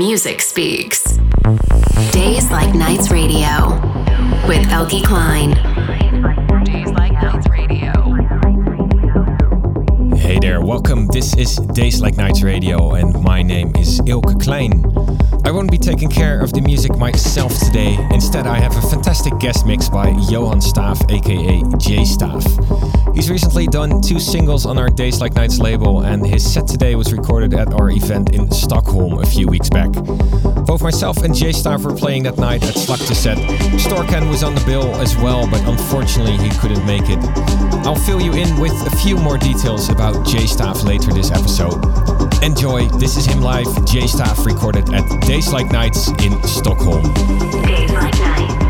music speaks. Days Like Nights Radio with Nights Radio. Hey there, welcome. This is Days Like Nights Radio, and my name is Eelke Kleijn. I won't be taking care of the music myself today. Instead, I have a fantastic guest mix by Johan Staaf, aka J Staaf. He's recently done two singles on our Days Like Nights label, and his set today was recorded at our event in Stockholm a few weeks back. Both myself and J Staaf were playing that night at Slakte Set. Storkan was on the bill as well, but unfortunately he couldn't make it. I'll fill you in with a few more details about J Staaf later this episode. Enjoy, this is him live, J Staaf recorded at Days Like Nights in Stockholm. Days Like Nights.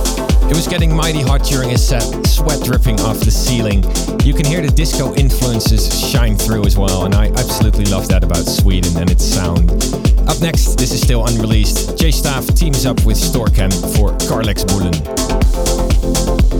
It was getting mighty hot during his set, sweat dripping off the ceiling. You can hear the disco influences shine through as well, and I absolutely love that about Sweden and its sound. Up next, this is still unreleased. J Staaf teams up with Storcam for Carlex Bullen.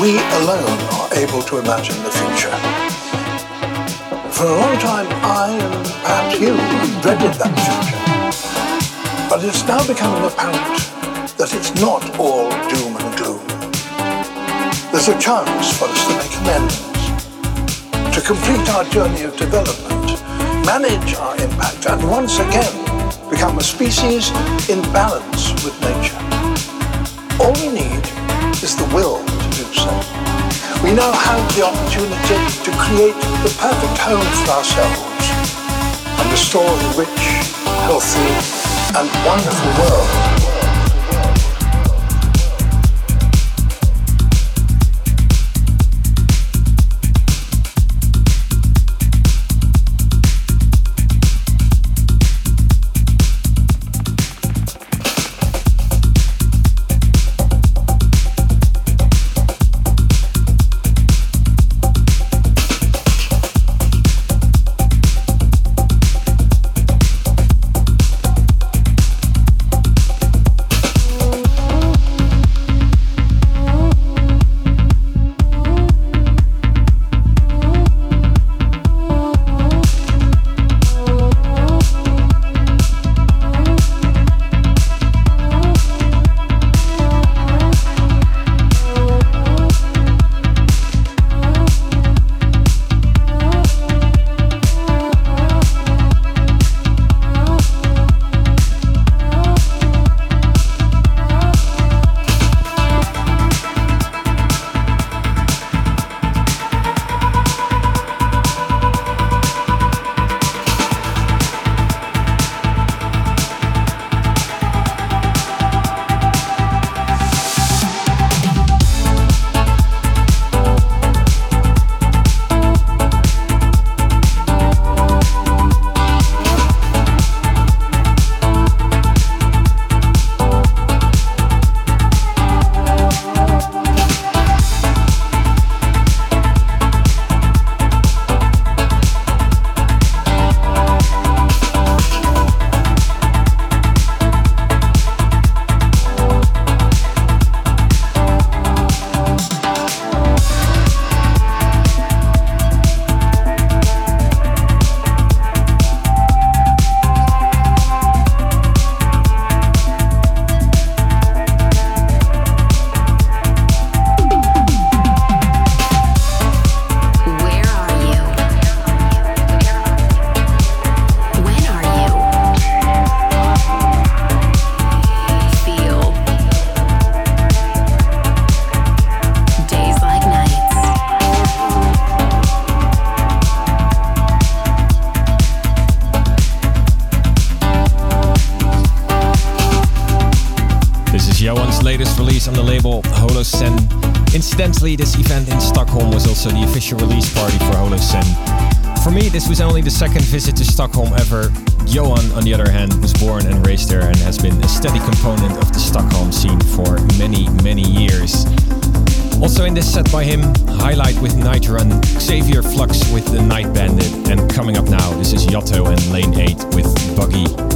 We alone are able to imagine the future. For a long time, I and perhaps you dreaded that future. But it's now becoming apparent that it's not all doom and gloom. There's a chance for us to make amends, to complete our journey of development, manage our impact, and once again become a species in balance with nature. All we need is the will. We now have the opportunity to create the perfect home for ourselves and restore the rich, healthy, and wonderful world Also the official release party for Holocene. For me, this was only the second visit to Stockholm ever. Johan, on the other hand, was born and raised there and has been a steady component of the Stockholm scene for many, many years. Also in this set by him, Highlight with Night Run, Xavier Flux with The Night Bandit, and coming up now, this is Yotto and Lane 8 with Buggy.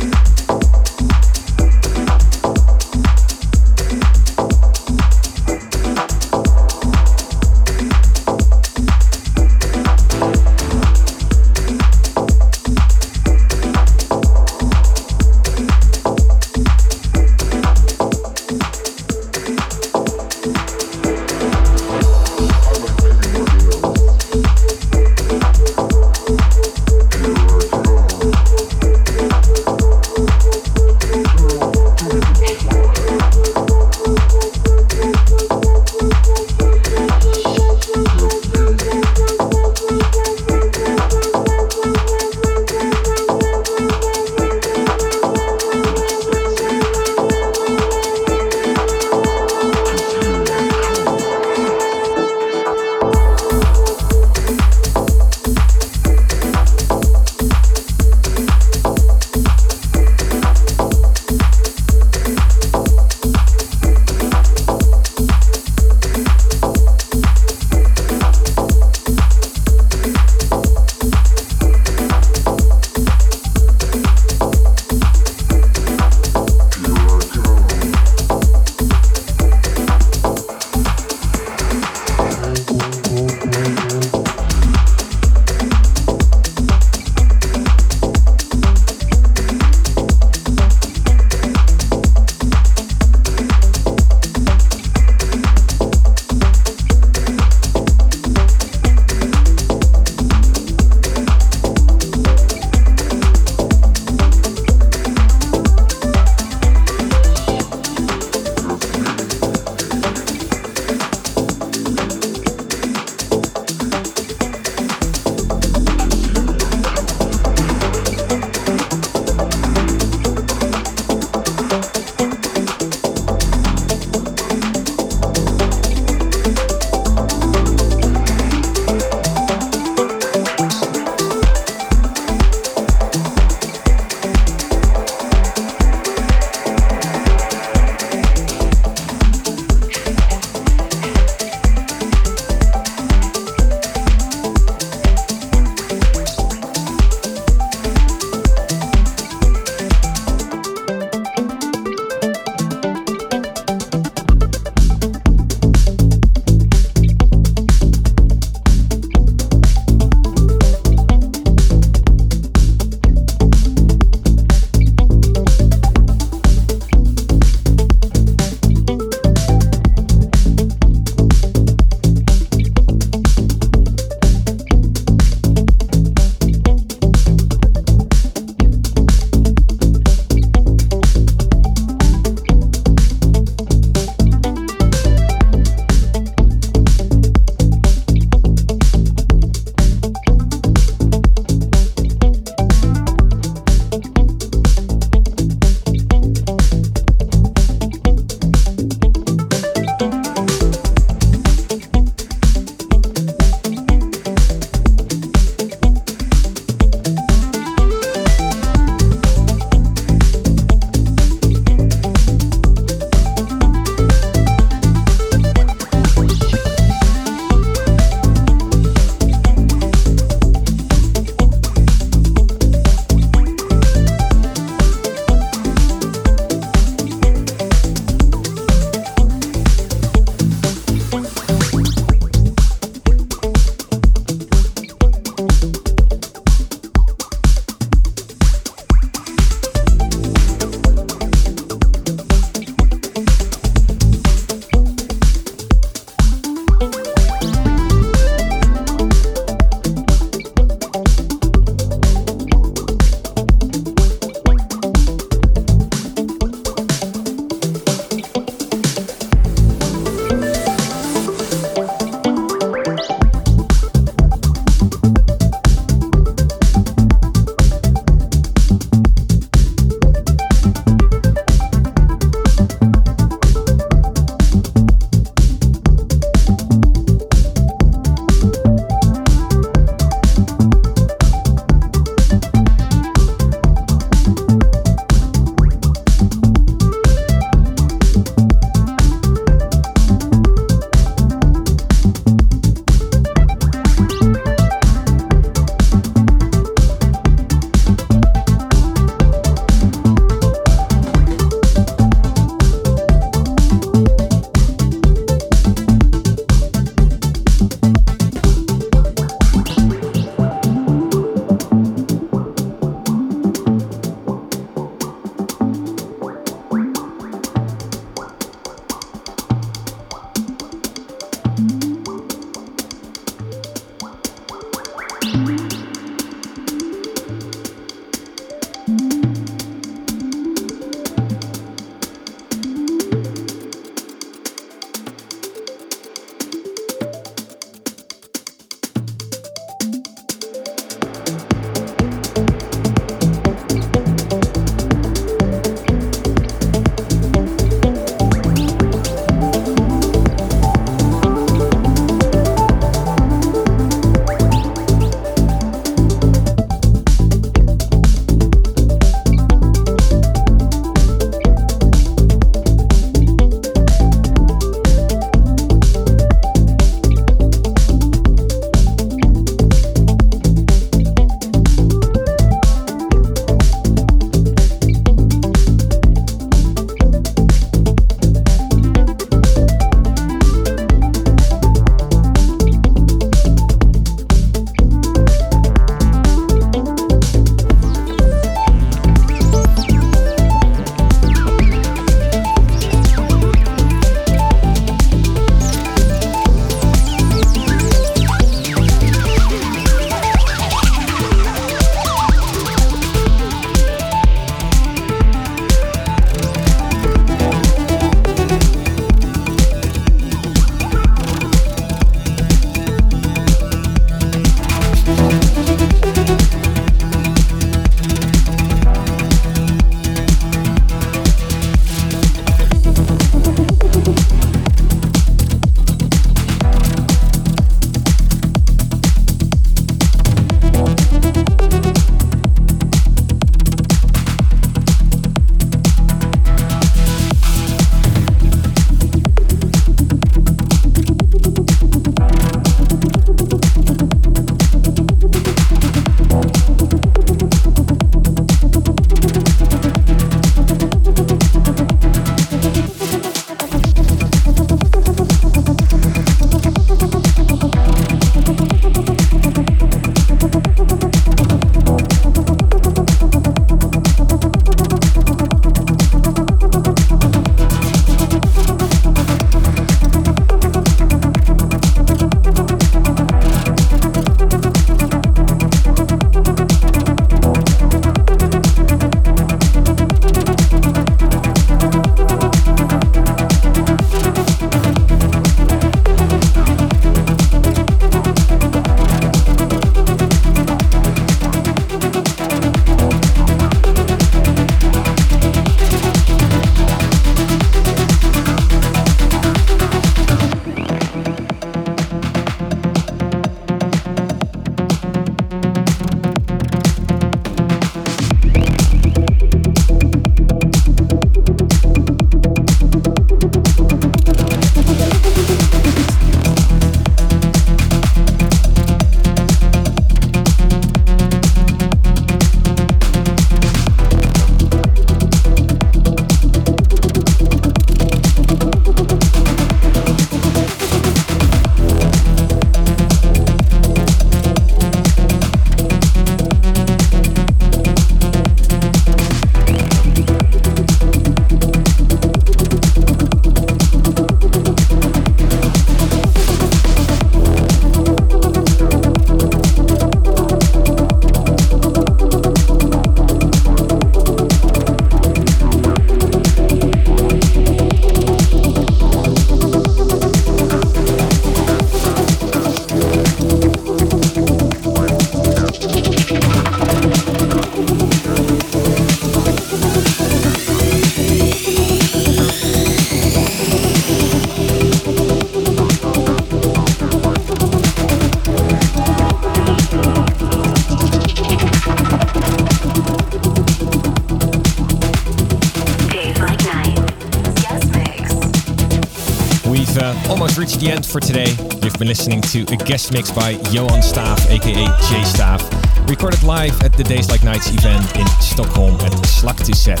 The end for today. You've been listening to a guest mix by Johan Staaf, aka J Staaf, recorded live at the Days Like Nights event in Stockholm at Slaghuset.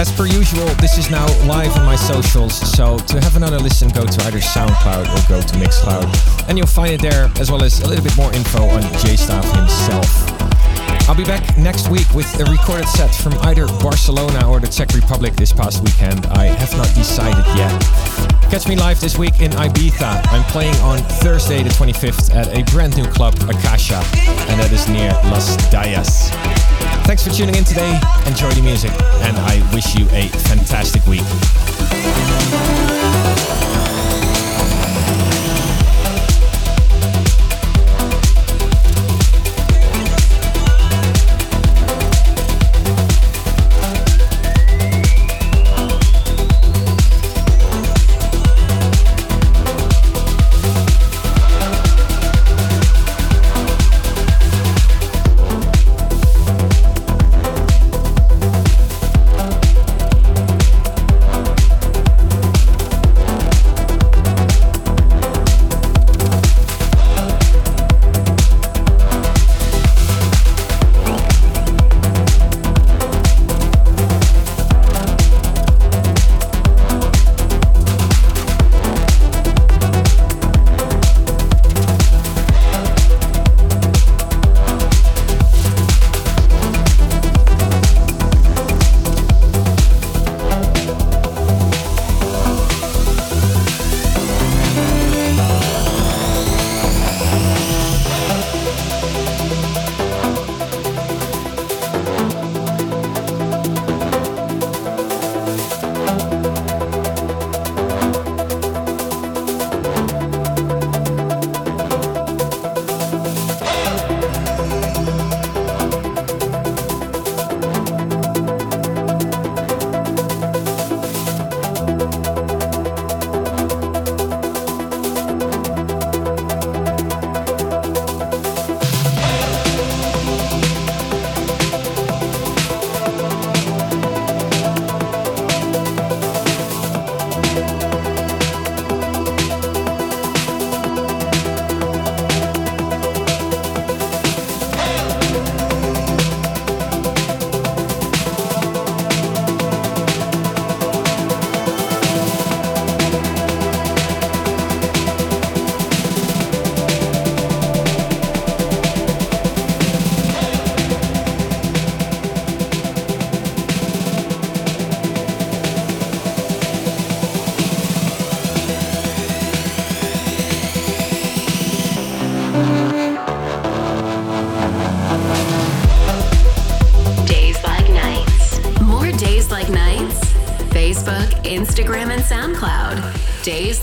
As per usual, this is now live on my socials, so to have another listen, go to either SoundCloud or go to Mixcloud, and you'll find it there, as well as a little bit more info on J Staaf himself. I'll be back next week with a recorded set from either Barcelona or the Czech Republic this past weekend. I have not decided yet. Catch me live this week in Ibiza. I'm playing on Thursday the 25th at a brand new club, Akasha, and that is near Las Dalias. Thanks for tuning in today. Enjoy the music, and I wish you a fantastic week.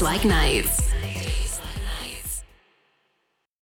Like nights.